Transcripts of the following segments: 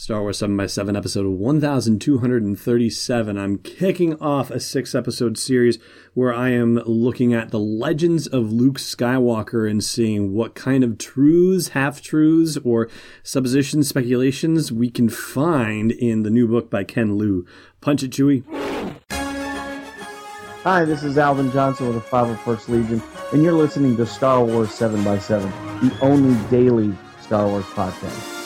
Star Wars 7x7, episode 1237. I'm kicking off a six episode series where I am looking at the legends of Luke Skywalker and seeing what kind of truths, half truths, or suppositions, speculations we can find in the new book by Ken Liu. Punch it, Chewie. Hi, this is Alvin Johnson with the 501st Legion, and you're listening to Star Wars 7x7, the only daily Star Wars podcast.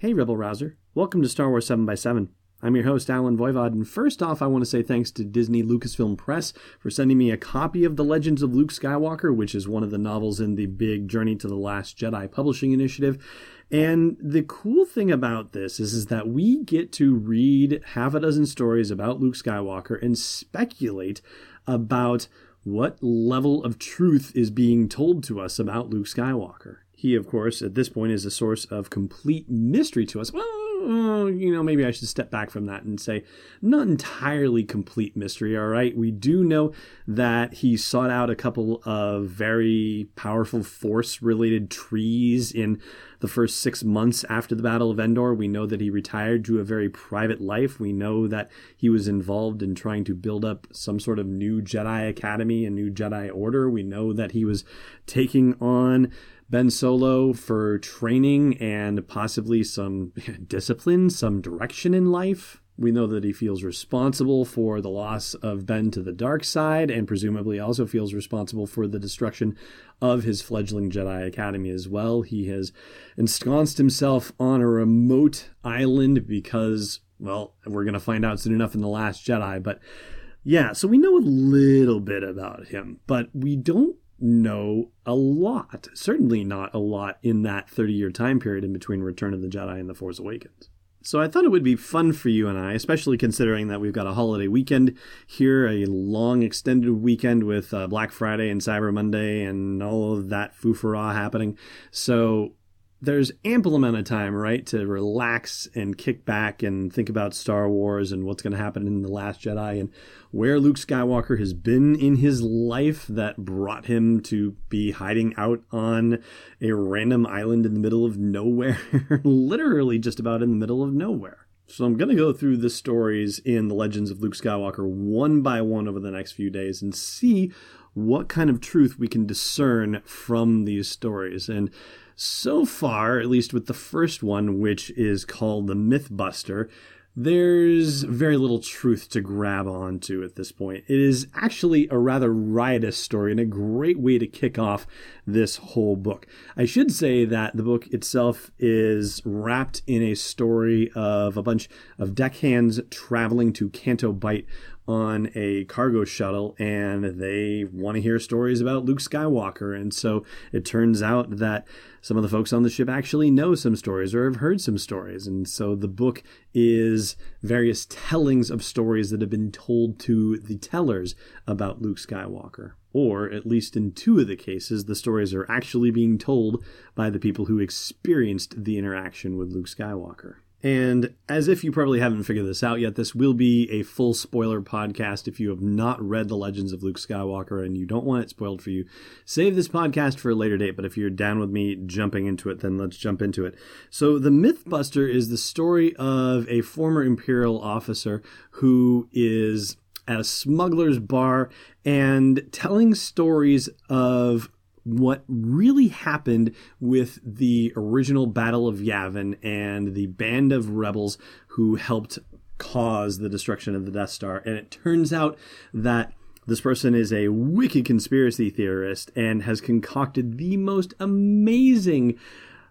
Hey, Rebel Rouser. Welcome to Star Wars 7x7. I'm your host, Allen Voivod, and first off, I want to say thanks to Disney Lucasfilm Press for sending me a copy of The Legends of Luke Skywalker, which is one of the novels in the big Journey to the Last Jedi publishing initiative. And the cool thing about this is, is that we get to read half a dozen stories about Luke Skywalker and speculate about what level of truth is being told to us about Luke Skywalker. He, of course, at this point is a source of complete mystery to us. Well, you know, maybe I should step back from that and say, not entirely complete mystery, all right? We do know that he sought out a couple of very powerful force related trees in the first six months after the Battle of Endor. We know that he retired to a very private life. We know that he was involved in trying to build up some sort of new Jedi Academy, a new Jedi Order. We know that he was taking on Ben Solo for training and possibly some discipline, some direction in life. We know that he feels responsible for the loss of Ben to the dark side and presumably also feels responsible for the destruction of his fledgling Jedi Academy as well. He has ensconced himself on a remote island because, well, we're going to find out soon enough in The Last Jedi, but yeah, so we know a little bit about him, but we don't know a lot. Certainly not a lot in that 30 year time period in between Return of the Jedi and The Force Awakens. So I thought it would be fun for you and I, especially considering that we've got a holiday weekend here, a long extended weekend with uh, Black Friday and Cyber Monday and all of that foo-fa-ra happening. So there's ample amount of time, right, to relax and kick back and think about Star Wars and what's going to happen in The Last Jedi and where Luke Skywalker has been in his life that brought him to be hiding out on a random island in the middle of nowhere, literally just about in the middle of nowhere. So I'm going to go through the stories in the Legends of Luke Skywalker one by one over the next few days and see what kind of truth we can discern from these stories. And so far, at least with the first one, which is called The Mythbuster, there's very little truth to grab onto at this point. It is actually a rather riotous story and a great way to kick off this whole book. I should say that the book itself is wrapped in a story of a bunch of deckhands traveling to Canto Bight on a cargo shuttle and they want to hear stories about Luke Skywalker. And so it turns out that some of the folks on the ship actually know some stories or have heard some stories. And so the book is various tellings of stories that have been told to the tellers about Luke Skywalker. Or, at least in two of the cases, the stories are actually being told by the people who experienced the interaction with Luke Skywalker. And as if you probably haven't figured this out yet, this will be a full spoiler podcast. If you have not read The Legends of Luke Skywalker and you don't want it spoiled for you, save this podcast for a later date. But if you're down with me jumping into it, then let's jump into it. So, The Mythbuster is the story of a former Imperial officer who is at a smuggler's bar and telling stories of what really happened with the original Battle of Yavin and the band of rebels who helped cause the destruction of the Death Star. And it turns out that this person is a wicked conspiracy theorist and has concocted the most amazing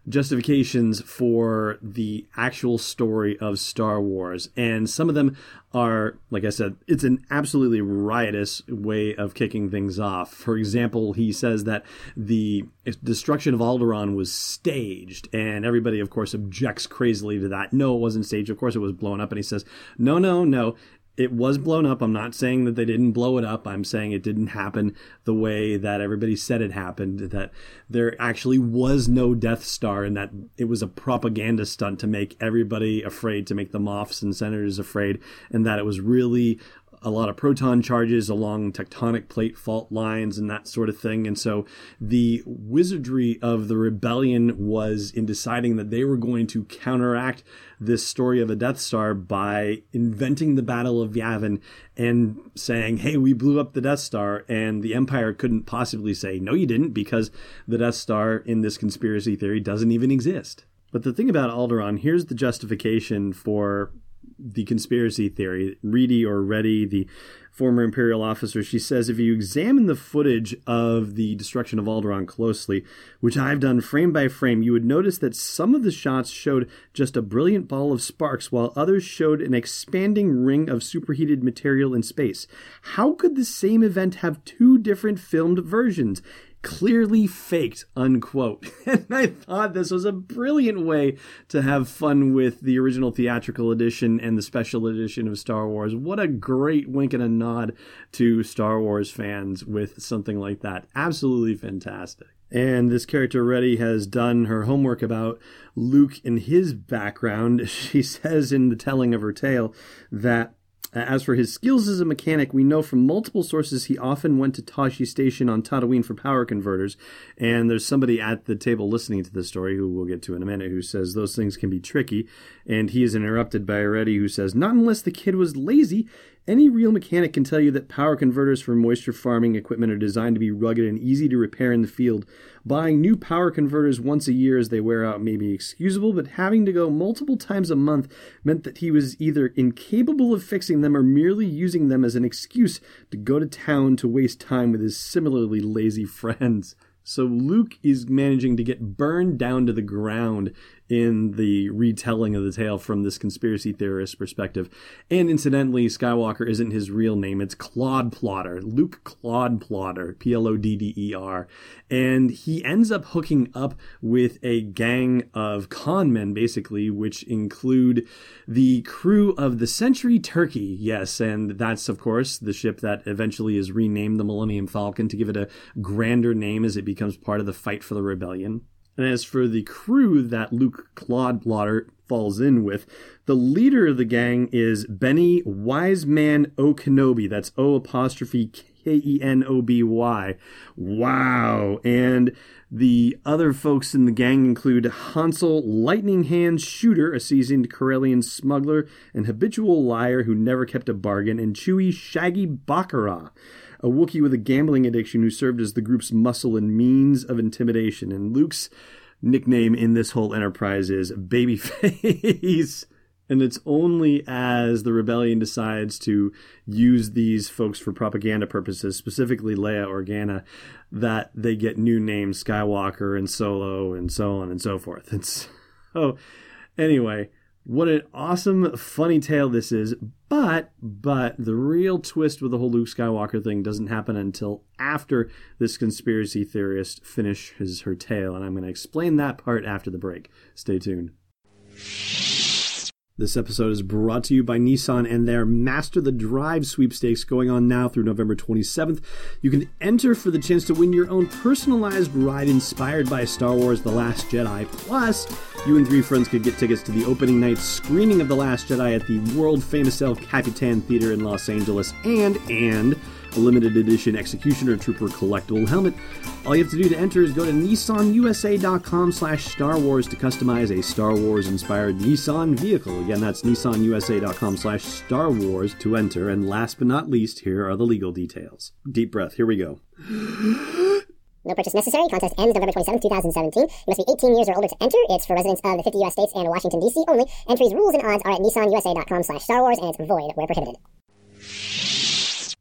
justifications for the actual story of Star Wars. And some of them are, like I said, it's an absolutely riotous way of kicking things off. For example, he says that the destruction of Alderaan was staged, and everybody, of course, objects crazily to that. No, it wasn't staged. Of course, it was blown up. And he says, no, no, no it was blown up. I'm not saying that they didn't blow it up. I'm saying it didn't happen the way that everybody said it happened, that there actually was no Death Star and that it was a propaganda stunt to make everybody afraid, to make the Moffs and senators afraid, and that it was really a lot of proton charges along tectonic plate fault lines and that sort of thing. And so the wizardry of the rebellion was in deciding that they were going to counteract this story of a Death Star by inventing the Battle of Yavin and saying, hey, we blew up the Death Star. And the Empire couldn't possibly say, no, you didn't, because the Death Star in this conspiracy theory doesn't even exist. But the thing about Alderaan, here's the justification for the conspiracy theory. Reedy or Reddy, the former Imperial officer, she says if you examine the footage of the destruction of Alderaan closely, which I've done frame by frame, you would notice that some of the shots showed just a brilliant ball of sparks, while others showed an expanding ring of superheated material in space. How could the same event have two different filmed versions? Clearly faked, unquote. And I thought this was a brilliant way to have fun with the original theatrical edition and the special edition of Star Wars. What a great wink and a nod to Star Wars fans with something like that. Absolutely fantastic. And this character Reddy has done her homework about Luke and his background. She says in the telling of her tale that Uh, as for his skills as a mechanic, we know from multiple sources he often went to Tosche Station on Tatooine for power converters. And there's somebody at the table listening to the story, who we'll get to in a minute, who says those things can be tricky. And he is interrupted by Reddy, who says, Not unless the kid was lazy any real mechanic can tell you that power converters for moisture farming equipment are designed to be rugged and easy to repair in the field. Buying new power converters once a year as they wear out may be excusable, but having to go multiple times a month meant that he was either incapable of fixing them or merely using them as an excuse to go to town to waste time with his similarly lazy friends. So Luke is managing to get burned down to the ground in the retelling of the tale from this conspiracy theorist perspective. And incidentally, Skywalker isn't his real name. It's Claude Plodder, Luke Claude Plotter, P L O D D E R. And he ends up hooking up with a gang of con men, basically, which include the crew of the Century Turkey. Yes, and that's, of course, the ship that eventually is renamed the Millennium Falcon to give it a grander name as it becomes part of the fight for the rebellion. And as for the crew that Luke Claude Plodder falls in with, the leader of the gang is Benny Wiseman O'Kenoby. That's O apostrophe K E N O B Y. Wow. And the other folks in the gang include Hansel Lightning Hands Shooter, a seasoned Corellian smuggler and habitual liar who never kept a bargain, and Chewy Shaggy Baccarat a Wookiee with a gambling addiction who served as the group's muscle and means of intimidation. And Luke's nickname in this whole enterprise is Babyface. and it's only as the rebellion decides to use these folks for propaganda purposes, specifically Leia Organa, that they get new names Skywalker and Solo and so on and so forth. And so, anyway, what an awesome, funny tale this is. But, but the real twist with the whole Luke Skywalker thing doesn't happen until after this conspiracy theorist finishes her tale. And I'm going to explain that part after the break. Stay tuned. This episode is brought to you by Nissan and their Master the Drive sweepstakes going on now through November 27th. You can enter for the chance to win your own personalized ride inspired by Star Wars The Last Jedi. Plus, you and three friends could get tickets to the opening night screening of The Last Jedi at the world famous El Capitan Theater in Los Angeles and, and, a limited edition Executioner Trooper collectible helmet. All you have to do to enter is go to nissanusa.com slash Star Wars to customize a Star Wars inspired Nissan vehicle. Again, that's nissanusa.com slash Star Wars to enter. And last but not least, here are the legal details. Deep breath, here we go. No purchase necessary. Contest ends November 27, 2017. You must be 18 years or older to enter. It's for residents of the 50 U.S. states and Washington, D.C. only. Entries, rules, and odds are at nissanusa.com slash Star Wars, and it's void where prohibited.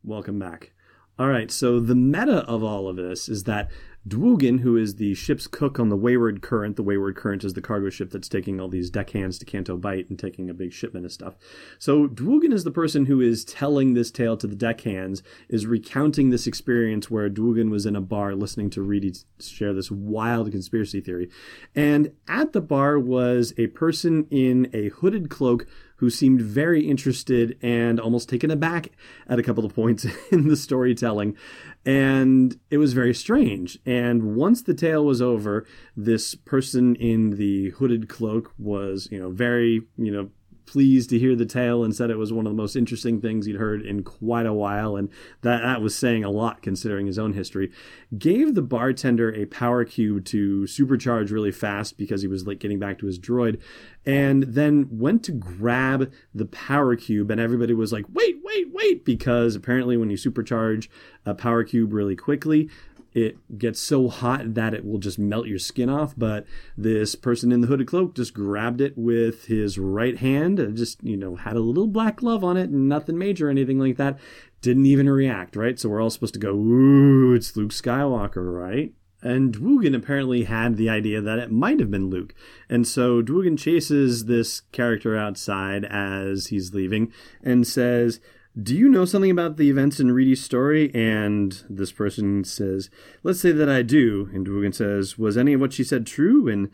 Welcome back. All right, so the meta of all of this is that Dwoogan, who is the ship's cook on the Wayward Current, the Wayward Current is the cargo ship that's taking all these deckhands to Canto Bight and taking a big shipment of stuff. So Dwoogan is the person who is telling this tale to the deckhands, is recounting this experience where Dwoogan was in a bar listening to Reedy share this wild conspiracy theory. And at the bar was a person in a hooded cloak who seemed very interested and almost taken aback at a couple of points in the storytelling. And it was very strange. And once the tale was over, this person in the hooded cloak was, you know, very, you know, pleased to hear the tale and said it was one of the most interesting things he'd heard in quite a while, and that, that was saying a lot considering his own history. Gave the bartender a power cube to supercharge really fast because he was like getting back to his droid, and then went to grab the power cube, and everybody was like, wait, wait, wait, because apparently when you supercharge a power cube really quickly, it gets so hot that it will just melt your skin off. But this person in the hooded cloak just grabbed it with his right hand, and just, you know, had a little black glove on it, and nothing major or anything like that. Didn't even react, right? So we're all supposed to go, ooh, it's Luke Skywalker, right? And Dwoogan apparently had the idea that it might have been Luke. And so Dwoogan chases this character outside as he's leaving and says, do you know something about the events in Reedy's story? And this person says, Let's say that I do. And Dwoogan says, Was any of what she said true? And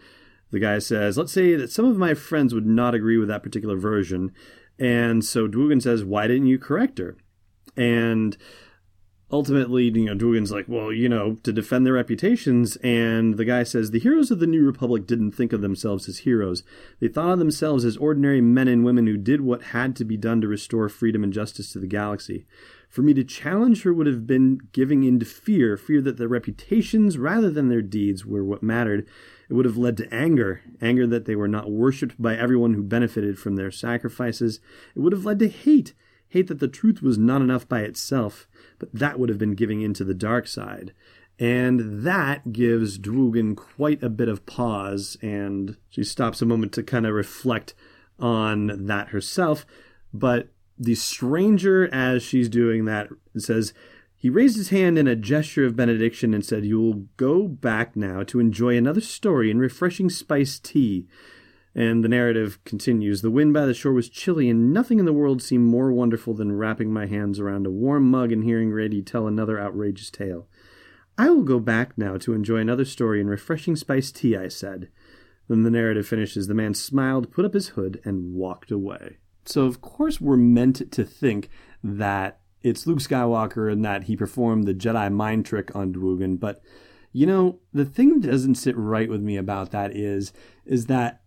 the guy says, Let's say that some of my friends would not agree with that particular version. And so Dwoogan says, Why didn't you correct her? And ultimately, you know, Dwoogan's like, well, you know, to defend their reputations. And the guy says, the heroes of the New Republic didn't think of themselves as heroes. They thought of themselves as ordinary men and women who did what had to be done to restore freedom and justice to the galaxy. For me to challenge her would have been giving in to fear, fear that their reputations rather than their deeds were what mattered. It would have led to anger, anger that they were not worshipped by everyone who benefited from their sacrifices. It would have led to hate, hate that the truth was not enough by itself but that would have been giving in to the dark side. And that gives Dwoogan quite a bit of pause, and she stops a moment to kind of reflect on that herself. But the stranger, as she's doing that, says, He raised his hand in a gesture of benediction and said, You will go back now to enjoy another story and refreshing spiced tea. And the narrative continues The wind by the shore was chilly, and nothing in the world seemed more wonderful than wrapping my hands around a warm mug and hearing Reedy tell another outrageous tale. I will go back now to enjoy another story and refreshing spiced tea, I said. Then the narrative finishes. The man smiled, put up his hood, and walked away. So, of course, we're meant to think that it's Luke Skywalker and that he performed the Jedi mind trick on Dwoogan, but you know, the thing that doesn't sit right with me about that is is that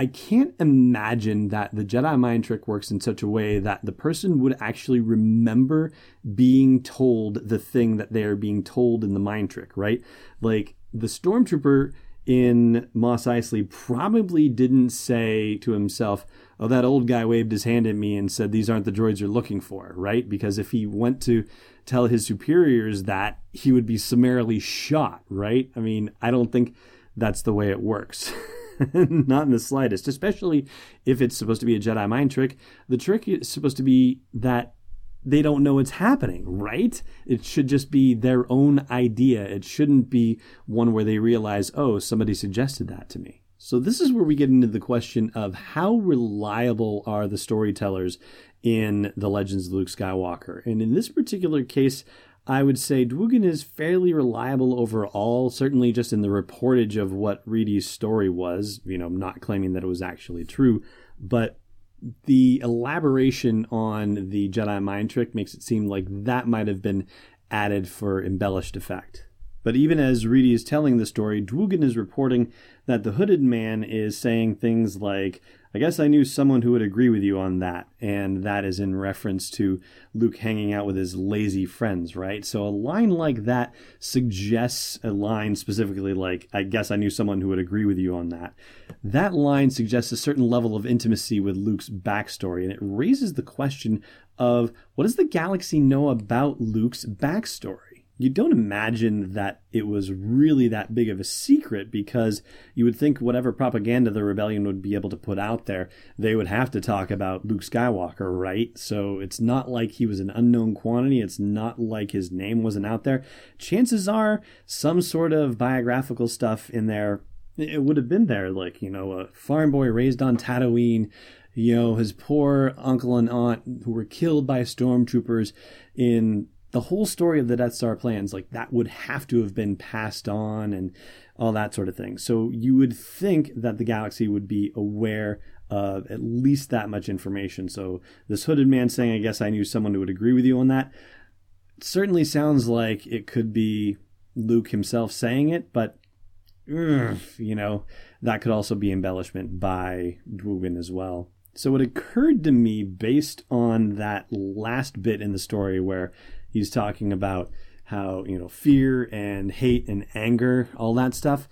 I can't imagine that the Jedi mind trick works in such a way that the person would actually remember being told the thing that they are being told in the mind trick, right? Like the stormtrooper in Mos Eisley probably didn't say to himself, Oh, that old guy waved his hand at me and said, These aren't the droids you're looking for, right? Because if he went to tell his superiors that, he would be summarily shot, right? I mean, I don't think that's the way it works. not in the slightest, especially if it's supposed to be a Jedi mind trick. The trick is supposed to be that they don't know it's happening, right? It should just be their own idea. It shouldn't be one where they realize, oh, somebody suggested that to me. So, this is where we get into the question of how reliable are the storytellers in The Legends of Luke Skywalker. And in this particular case, I would say Dwoogan is fairly reliable overall, certainly just in the reportage of what Reedy's story was, you know, not claiming that it was actually true, but the elaboration on the Jedi mind trick makes it seem like that might have been added for embellished effect. But even as Reedy is telling the story, Dwoogan is reporting that the hooded man is saying things like, I guess I knew someone who would agree with you on that. And that is in reference to Luke hanging out with his lazy friends, right? So a line like that suggests a line specifically like, I guess I knew someone who would agree with you on that. That line suggests a certain level of intimacy with Luke's backstory. And it raises the question of what does the galaxy know about Luke's backstory? You don't imagine that it was really that big of a secret because you would think whatever propaganda the rebellion would be able to put out there, they would have to talk about Luke Skywalker, right? So it's not like he was an unknown quantity. It's not like his name wasn't out there. Chances are some sort of biographical stuff in there, it would have been there, like, you know, a farm boy raised on Tatooine you know, his poor uncle and aunt who were killed by stormtroopers in the whole story of the Death Star plans, like that would have to have been passed on and all that sort of thing. So you would think that the galaxy would be aware of at least that much information. So this hooded man saying, I guess I knew someone who would agree with you on that, certainly sounds like it could be Luke himself saying it, but mm, you know, that could also be embellishment by Dwoogan as well. So it occurred to me based on that last bit in the story where he's talking about how, you know, fear and hate and anger, all that stuff.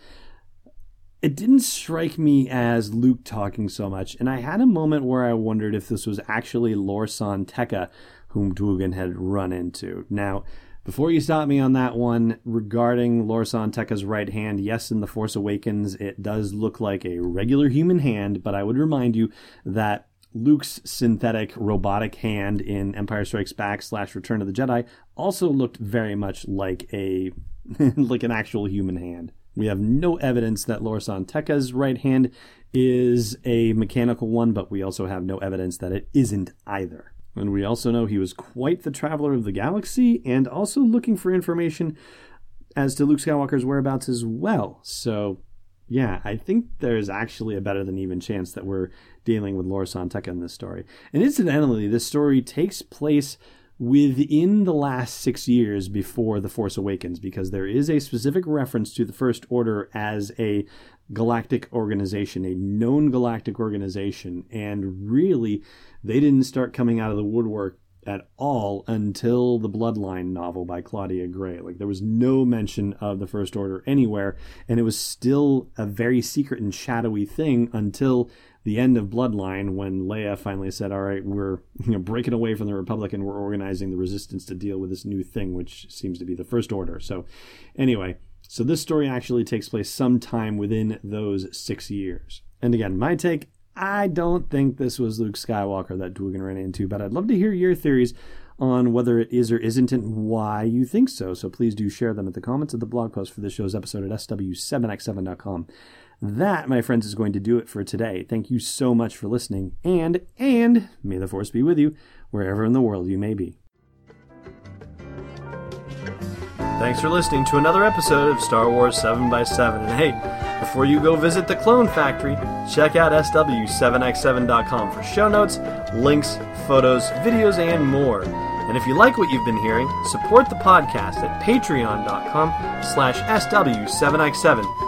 It didn't strike me as Luke talking so much, and I had a moment where I wondered if this was actually Lor San Tekka whom Dwoogan had run into. Now, before you stop me on that one, regarding Lor San Tekka's right hand, yes, in The Force Awakens, it does look like a regular human hand, but I would remind you that Luke's synthetic robotic hand in Empire Strikes Back slash Return of the Jedi also looked very much like a like an actual human hand. We have no evidence that Lor San Tekka's right hand is a mechanical one, but we also have no evidence that it isn't either. And we also know he was quite the traveler of the galaxy and also looking for information as to Luke Skywalker's whereabouts as well. So, yeah, I think there's actually a better than even chance that we're dealing with Lor San Tekka in this story. And incidentally, this story takes place within the last six years before The Force Awakens, because there is a specific reference to the First Order as a galactic organization, a known galactic organization. And really, they didn't start coming out of the woodwork at all until the Bloodline novel by Claudia Gray. Like there was no mention of the First Order anywhere, and it was still a very secret and shadowy thing until the end of Bloodline when Leia finally said, "All right, we're you know breaking away from the Republic and we're organizing the Resistance to deal with this new thing, which seems to be the First Order." So, anyway, so this story actually takes place sometime within those six years. And again, my take I don't think this was Luke Skywalker that Dwoogan ran into, but I'd love to hear your theories on whether it is or isn't and why you think so. So please do share them at the comments of the blog post for this show's episode at sw7x7.com. That, my friends, is going to do it for today. Thank you so much for listening, and and may the force be with you wherever in the world you may be. Thanks for listening to another episode of Star Wars 7x7. And hey, before you go visit the Clone Factory, check out SW7x7.com for show notes, links, photos, videos, and more. And if you like what you've been hearing, support the podcast at patreon.com slash SW7x7.